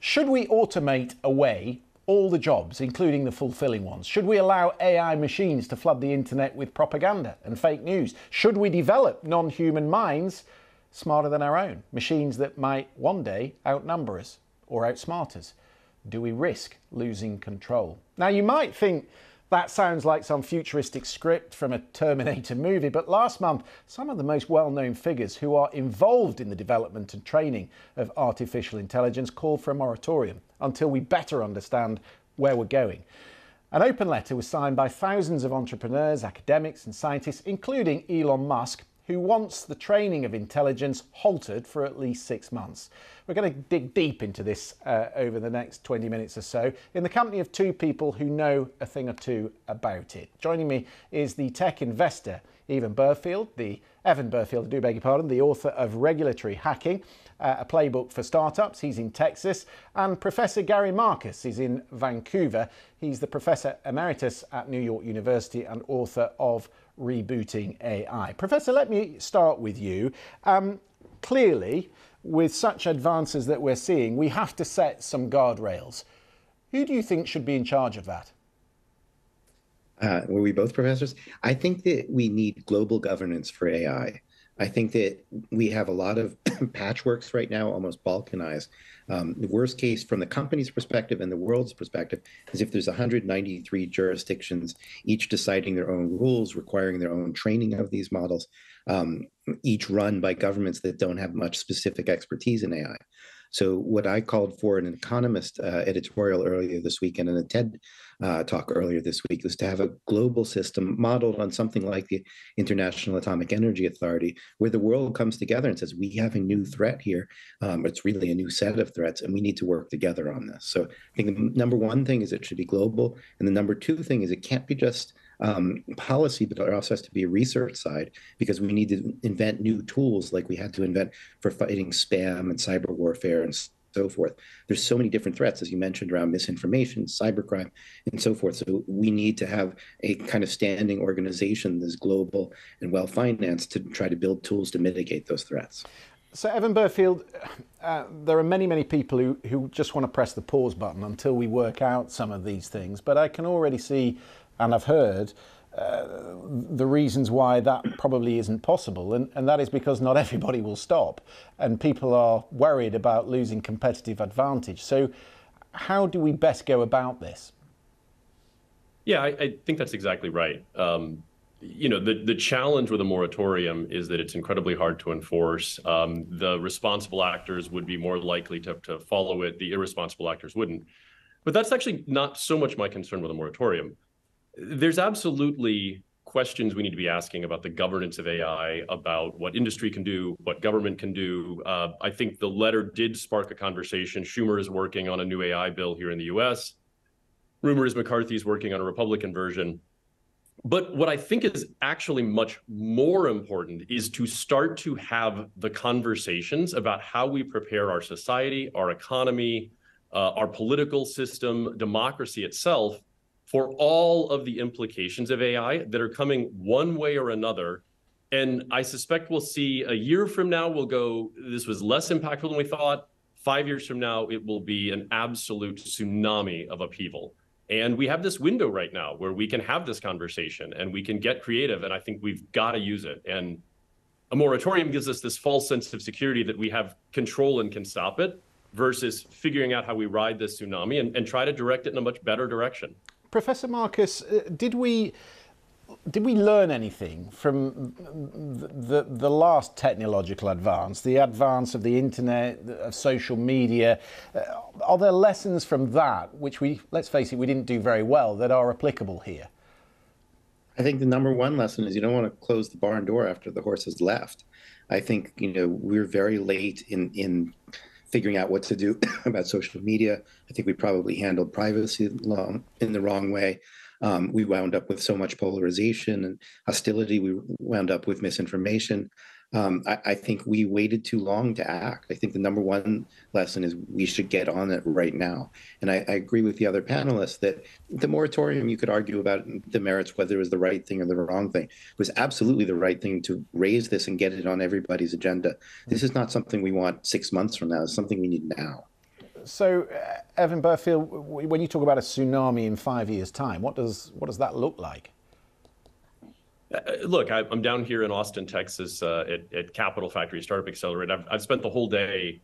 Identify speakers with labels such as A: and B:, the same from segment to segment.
A: Should we automate away all the jobs, including the fulfilling ones? Should we allow AI machines to flood the internet with propaganda and fake news? Should we develop non human minds smarter than our own, machines that might one day outnumber us or outsmart us? Do we risk losing control? Now, you might think that sounds like some futuristic script from a Terminator movie, but last month, some of the most well known figures who are involved in the development and training of artificial intelligence called for a moratorium until we better understand where we're going. An open letter was signed by thousands of entrepreneurs, academics, and scientists, including Elon Musk, who wants the training of intelligence halted for at least six months. We're going to dig deep into this uh, over the next 20 minutes or so in the company of two people who know a thing or two about it. Joining me is the tech investor, Evan Burfield, the Evan Burfield, I do beg your pardon, the author of Regulatory Hacking, uh, a playbook for startups. He's in Texas. And Professor Gary Marcus is in Vancouver. He's the Professor Emeritus at New York University and author of rebooting AI. Professor, let me start with you. Um, clearly, with such advances that we're seeing, we have to set some guardrails. Who do you think should be in charge of that?
B: Uh, were we both professors? I think that we need global governance for AI. I think that we have a lot of patchworks right now, almost balkanized. Um, the worst case from the company's perspective and the world's perspective is if there's 193 jurisdictions, each deciding their own rules, requiring their own training of these models, um, each run by governments that don't have much specific expertise in AI. So, what I called for in an Economist uh, editorial earlier this week and in a TED uh, talk earlier this week was to have a global system modeled on something like the International Atomic Energy Authority, where the world comes together and says, We have a new threat here. Um, it's really a new set of threats, and we need to work together on this. So, I think the number one thing is it should be global. And the number two thing is it can't be just um, policy, but there also has to be a research side because we need to invent new tools like we had to invent for fighting spam and cyber warfare and so forth. There's so many different threats, as you mentioned, around misinformation, cybercrime, and so forth. So we need to have a kind of standing organization that's global and well financed to try to build tools to mitigate those threats.
A: So, Evan Burfield, uh, there are many, many people who, who just want to press the pause button until we work out some of these things. But I can already see and I've heard uh, the reasons why that probably isn't possible, and, and that is because not everybody will stop, and people are worried about losing competitive advantage. So, how do we best go about this?
C: Yeah, I, I think that's exactly right. Um, you know, the, the challenge with a moratorium is that it's incredibly hard to enforce. Um, the responsible actors would be more likely to, to follow it, the irresponsible actors wouldn't. But that's actually not so much my concern with a moratorium there's absolutely questions we need to be asking about the governance of AI, about what industry can do, what government can do. Uh, I think the letter did spark a conversation. Schumer is working on a new AI bill here in the US. Rumor is McCarthy is working on a Republican version. But what I think is actually much more important is to start to have the conversations about how we prepare our society, our economy, uh, our political system, democracy itself for all of the implications of AI that are coming one way or another. And I suspect we'll see a year from now, we'll go, this was less impactful than we thought. Five years from now, it will be an absolute tsunami of upheaval. And we have this window right now where we can have this conversation and we can get creative. And I think we've got to use it. And a moratorium gives us this false sense of security that we have control and can stop it versus figuring out how we ride this tsunami and, and try to direct it in a much better direction.
A: Professor Marcus, uh, did we did we learn anything from the, the, the, last technological advance, the advance of the internet, of social media? Uh, are there lessons from that, which we, let's face it, we didn't do very well, that are applicable here?
B: I think the number one lesson is you don't want to close the barn door after the horse has left. I think, you know, we're very late in, in figuring out what to do about social media. I think we probably handled privacy law in the wrong way. Um, we wound up with so much polarization and hostility. We wound up with misinformation um, I, I, think we waited too long to act. I think the number one lesson is we should get on it right now. And I, I, agree with the other panelists that the moratorium, you could argue about the merits, whether it was the right thing or the wrong thing. It was absolutely the right thing to raise this and get it on everybody's agenda. This is not something we want six months from now. It's something we need now.
A: So, uh, Evan Burfield, when you talk about a tsunami in five years' time, what does what does that look like?
C: Uh, look, I, am down here in Austin, Texas, uh, at, at, Capital Factory Startup Accelerator. I've, I've spent the whole day,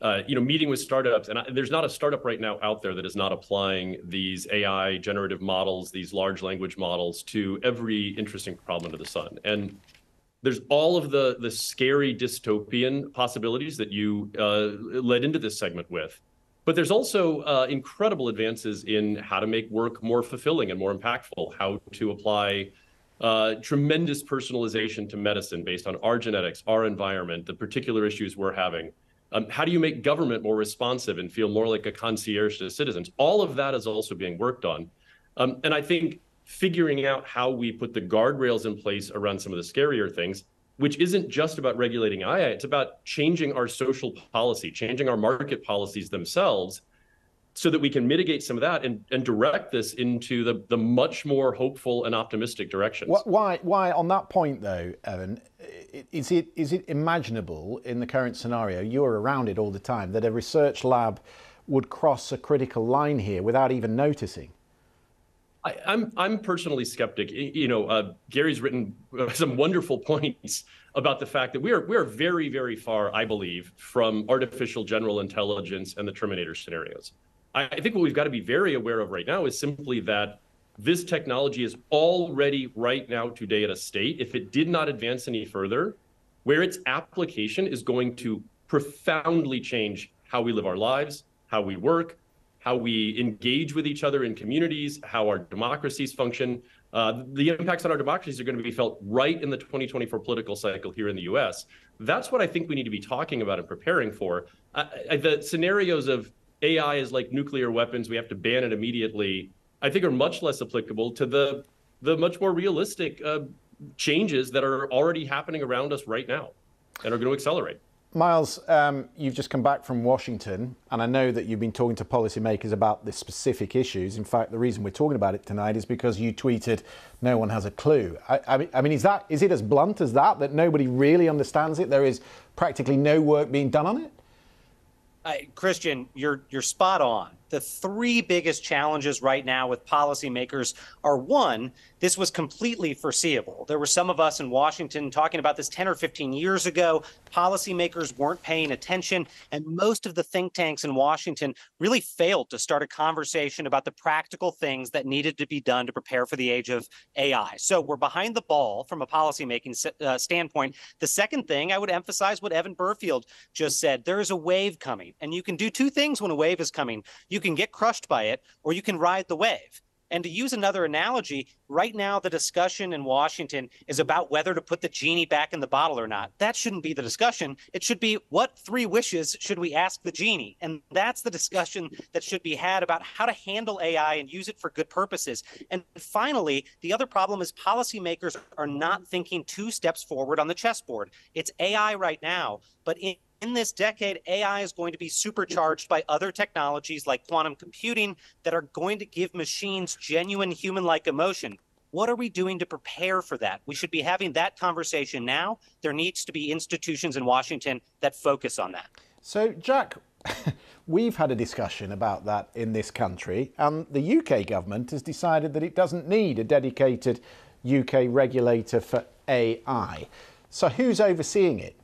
C: uh, you know, meeting with startups, and I, there's not a startup right now out there that is not applying these AI generative models, these large language models, to every interesting problem under the sun. And there's all of the the scary dystopian possibilities that you uh, led into this segment with. But there's also uh, incredible advances in how to make work more fulfilling and more impactful, how to apply uh, tremendous personalization to medicine based on our genetics, our environment, the particular issues we're having. Um, how do you make government more responsive and feel more like a concierge to citizens? All of that is also being worked on. Um, and I think figuring out how we put the guardrails in place around some of the scarier things, which isn't just about regulating AI, it's about changing our social policy, changing our market policies themselves so that we can mitigate some of that and, and direct this into the, the much more hopeful and optimistic directions.
A: Why, why, on that point though, Evan, is it, is it imaginable in the current scenario, you're around it all the time, that a research lab would cross a critical line here without even noticing?
C: I, am I'm, I'm personally skeptic. You know, uh, Gary's written some wonderful points about the fact that we are we are very very far, I believe, from artificial general intelligence and the Terminator scenarios. I think what we've got to be very aware of right now is simply that this technology is already right now today at a state, if it did not advance any further, where its application is going to profoundly change how we live our lives, how we work, how we engage with each other in communities, how our democracies function. Uh, the impacts on our democracies are going to be felt right in the 2024 political cycle here in the US. That's what I think we need to be talking about and preparing for. Uh, the scenarios of AI is like nuclear weapons. We have to ban it immediately. I think are much less applicable to the the much more realistic uh, changes that are already happening around us right now and are going to accelerate.
A: Miles, um, you've just come back from Washington, and I know that you've been talking to policymakers about the specific issues. In fact, the reason we're talking about it tonight is because you tweeted, "No one has a clue." I, I, mean, I mean, is that is it as blunt as that? That nobody really understands it? There is practically no work being done on it.
D: Christian, you're you're spot on the three biggest challenges right now with policymakers are one, this was completely foreseeable. There were some of us in Washington talking about this 10 or 15 years ago. Policymakers weren't paying attention, and most of the think tanks in Washington really failed to start a conversation about the practical things that needed to be done to prepare for the age of AI. So we're behind the ball from a policymaking uh, standpoint. The second thing, I would emphasize what Evan Burfield just said there is a wave coming, and you can do two things when a wave is coming. You you can get crushed by it or you can ride the wave. And to use another analogy, right now the discussion in Washington is about whether to put the genie back in the bottle or not. That shouldn't be the discussion. It should be what three wishes should we ask the genie? And that's the discussion that should be had about how to handle AI and use it for good purposes. And finally, the other problem is policymakers are not thinking two steps forward on the chessboard. It's AI right now, but in in this decade, AI is going to be supercharged by other technologies like quantum computing that are going to give machines genuine human like emotion. What are we doing to prepare for that? We should be having that conversation now. There needs to be institutions in Washington that focus on that.
A: So, Jack, we've had a discussion about that in this country, and the UK government has decided that it doesn't need a dedicated UK regulator for AI. So, who's overseeing it?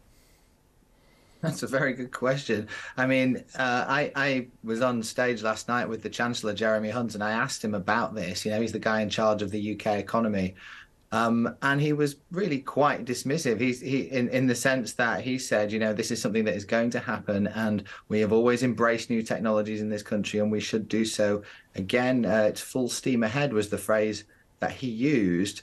E: That's a very good question. I mean, uh, I, I was on stage last night with the Chancellor, Jeremy Hunt, and I asked him about this. You know, he's the guy in charge of the UK economy. Um, and he was really quite dismissive. He's he in, in the sense that he said, you know, this is something that is going to happen, and we have always embraced new technologies in this country, and we should do so again. Uh, it's full steam ahead was the phrase that he used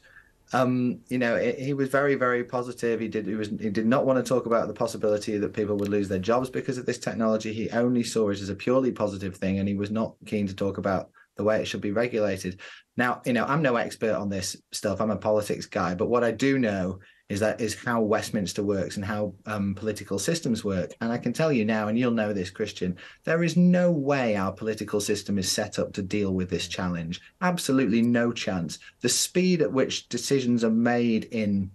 E: um, you know, it, he was very, very positive. He did. He was. He did not want to talk about the possibility that people would lose their jobs because of this technology. He only saw it as a purely positive thing, and he was not keen to talk about the way it should be regulated. Now, you know, I'm no expert on this stuff. I'm a politics guy, but what I do know is that is how Westminster works and how um, political systems work. And I can tell you now, and you'll know this, Christian, there is no way our political system is set up to deal with this challenge. Absolutely no chance. The speed at which decisions are made in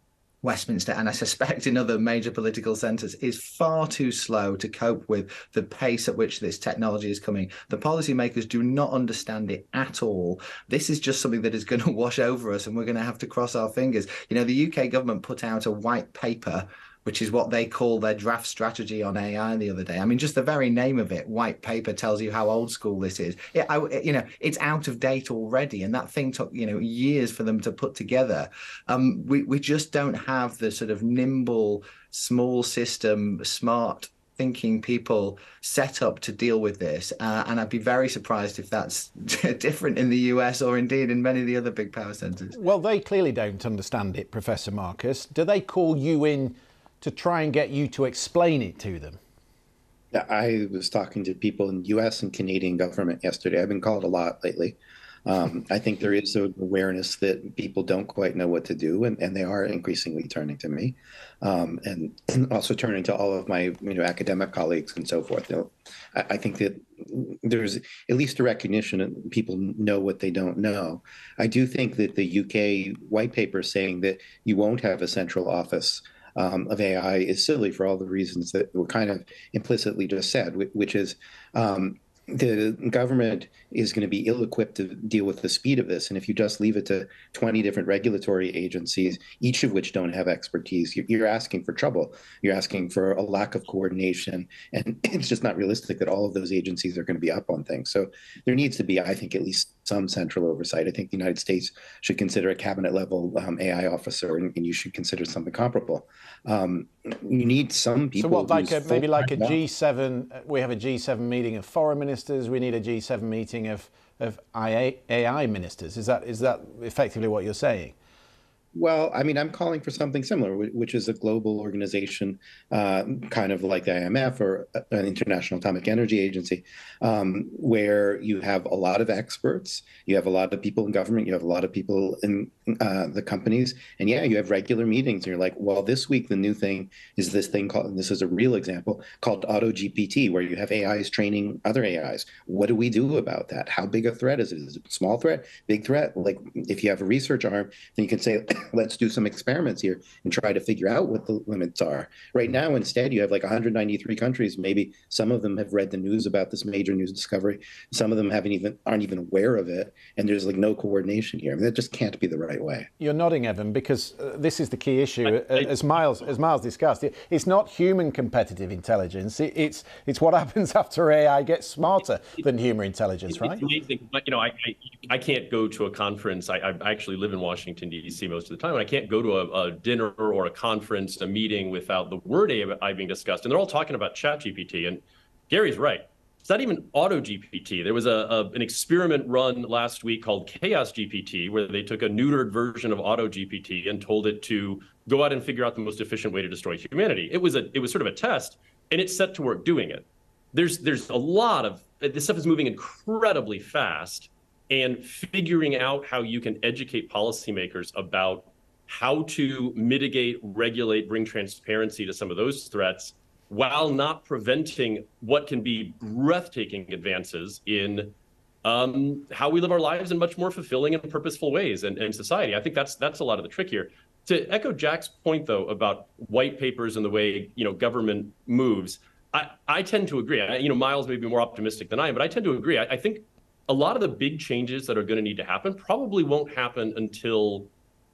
E: Westminster and I suspect in other major political centres is far too slow to cope with the pace at which this technology is coming. The policymakers do not understand it at all. This is just something that is going to wash over us and we're going to have to cross our fingers. You know, the UK government put out a white paper which is what they call their draft strategy on AI the other day. I mean, just the very name of it, white paper, tells you how old school this is. It, I, you know, it's out of date already, and that thing took you know years for them to put together. Um, we we just don't have the sort of nimble, small system, smart thinking people set up to deal with this. Uh, and I'd be very surprised if that's different in the US or indeed in many of the other big power centers.
A: Well, they clearly don't understand it, Professor Marcus. Do they call you in to try and get you to explain it to them?
B: Yeah, I was talking to people in U.S. and Canadian government yesterday. I've been called a lot lately. Um, I think there is an awareness that people don't quite know what to do, and, and they are increasingly turning to me, um, and, and, also turning to all of my you know academic colleagues and so forth. You know, I, I, think that there's at least a recognition that people know what they don't know. I do think that the UK white paper saying that you won't have a central office um, of AI is silly for all the reasons that were kind of implicitly just said, which is um, the government is going to be ill-equipped to deal with the speed of this. And if you just leave it to 20 different regulatory agencies each of which don't have expertise you're asking for trouble. You're asking for a lack of coordination. And it's just not realistic that all of those agencies are going to be up on things. So there needs to be i think at least some central oversight. I think the united states should consider a cabinet level um, ai officer and, and, you should consider something comparable. Um, you need some people
A: so what like a, maybe like a g7 we have a g7 meeting of foreign ministers. Ministers, we need a G7 meeting of, of AI ministers. Is that, is that effectively what you're saying?
B: Well, I mean, I'm calling for something similar, which is a global organization, uh, kind of like the IMF or uh, an International Atomic Energy Agency, um, where you have a lot of experts, you have a lot of people in government, you have a lot of people in uh, the companies, and yeah, you have regular meetings. And you're like, well, this week the new thing is this thing called, and this is a real example called Auto GPT, where you have AIs training other AIs. What do we do about that? How big a threat is it? Is it a small threat, big threat? Like, if you have a research arm, then you can say let's do some experiments here and try to figure out what the limits are. Right now, instead, you have like 193 countries. Maybe some of them have read the news about this major news discovery. Some of them haven't even aren't even aware of it, and there's like no coordination here. I mean, that just can't be the right way.
A: You're nodding, Evan, because uh, this is the key issue. I, I, as Miles as Miles discussed, it, it's not human competitive intelligence. It, it's it's what happens after AI gets smarter than human intelligence, right?
C: It's amazing, but you know, I, I, I can't go to a conference. I, I actually live in Washington D.C. most of the time, and I can't go to a, a, dinner or a conference, a meeting without the word AI being discussed. And they're all talking about ChatGPT. And Gary's right. It's not even auto GPT. There was a, a, an experiment run last week called Chaos GPT, where they took a neutered version of auto GPT and told it to go out and figure out the most efficient way to destroy humanity. It was a it was sort of a test, and it's set to work doing it. There's there's a lot of this stuff is moving incredibly fast, and figuring out how you can educate policymakers about how to mitigate, regulate, bring transparency to some of those threats while not preventing what can be breathtaking advances in um, how we live our lives in much more fulfilling and purposeful ways and, society. I think that's that's a lot of the trick here. To echo Jack's point though about white papers and the way you know government moves, I, I tend to agree. I, you know, Miles may be more optimistic than I am, but I tend to agree. I, I think a lot of the big changes that are going to need to happen probably won't happen until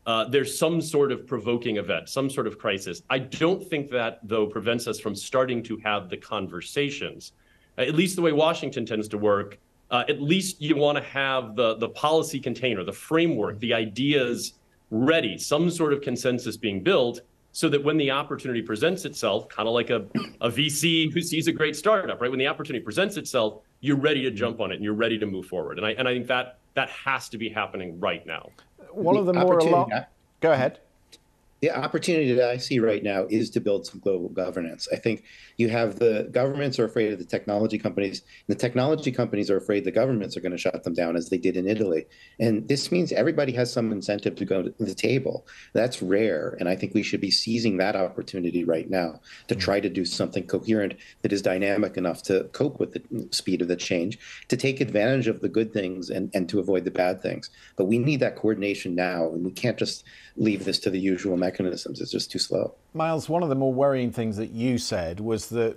C: uh, there's some sort of provoking event, some sort of crisis. I don't think that, though, prevents us from starting to have the conversations. Uh, at least the way Washington tends to work, uh, at least you want to have the, the policy container, the framework, the ideas ready, some sort of consensus being built so that when the opportunity presents itself, kind of like a, a VC who sees a great startup, right? When the opportunity presents itself, you're ready to jump mm-hmm. on it and you're ready to move forward. And I, and I think that that has to be happening right now.
A: One of the more Go ahead
B: the opportunity that I see right now is to build some global governance. I think you have the governments are afraid of the technology companies. And the technology companies are afraid the governments are going to shut them down, as they did in Italy. And this means everybody has some incentive to go to the table. That's rare, and I think we should be seizing that opportunity right now to mm-hmm. try to do something coherent that is dynamic enough to cope with the speed of the change, to take advantage of the good things and, and to avoid the bad things. But we need that coordination now, and we can't just leave this to the usual mechanism mechanisms is just too slow.
A: Miles, one of the more worrying things that you said was that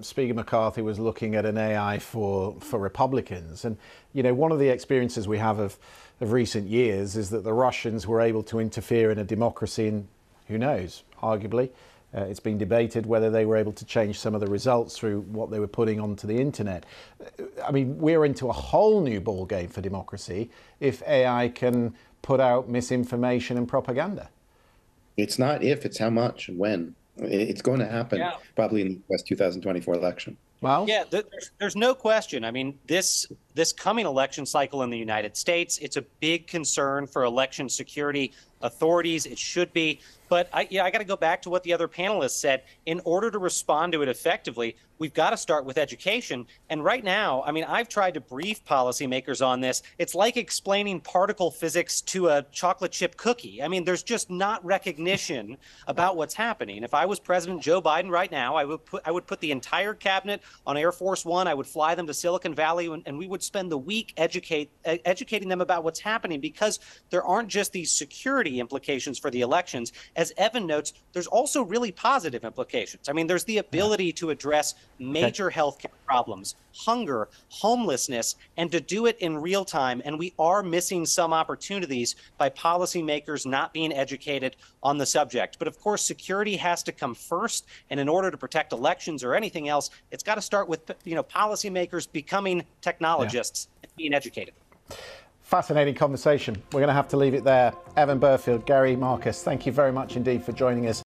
A: Speaker McCarthy was looking at an AI for, for Republicans. And, you know, one of the experiences we have of, of recent years is that the Russians were able to interfere in a democracy, and who knows, arguably. Uh, it's been debated whether they were able to change some of the results through what they were putting onto the internet. I mean, we're into a whole new ballgame for democracy if AI can put out misinformation and propaganda.
B: It's not if, it's how much and when. It's going to happen
D: Yeah.
B: probably in the US 2024 election.
A: Well,
D: Yeah, th- there's, there's no question. I mean, this this coming election cycle in the United States, it's a big concern for election security authorities. It should be. But I, yeah, I got to go back to what the other panelists said. In order to respond to it effectively, we've got to start with education. And right now, I mean, I've tried to brief policymakers on this. It's like explaining particle physics to a chocolate chip cookie. I mean, there's just not recognition about what's happening. If I was President Joe Biden right now, I would put I would put the entire cabinet on Air Force One. I would fly them to Silicon Valley, and, and we would spend the week educate educating them about what's happening because there aren't just these security implications for the elections. Evan notes, there's also really positive implications. I mean, there's the ability to address major healthcare problems, hunger, homelessness, and to do it in real time. And we are missing some opportunities by policymakers not being educated on the subject. But of course, security has to come first. And in order to protect elections or anything else, it's got to start with you know policymakers becoming technologists and being educated.
A: Fascinating conversation. We're going to have to leave it there. Evan Burfield, Gary Marcus, thank you very much indeed for joining us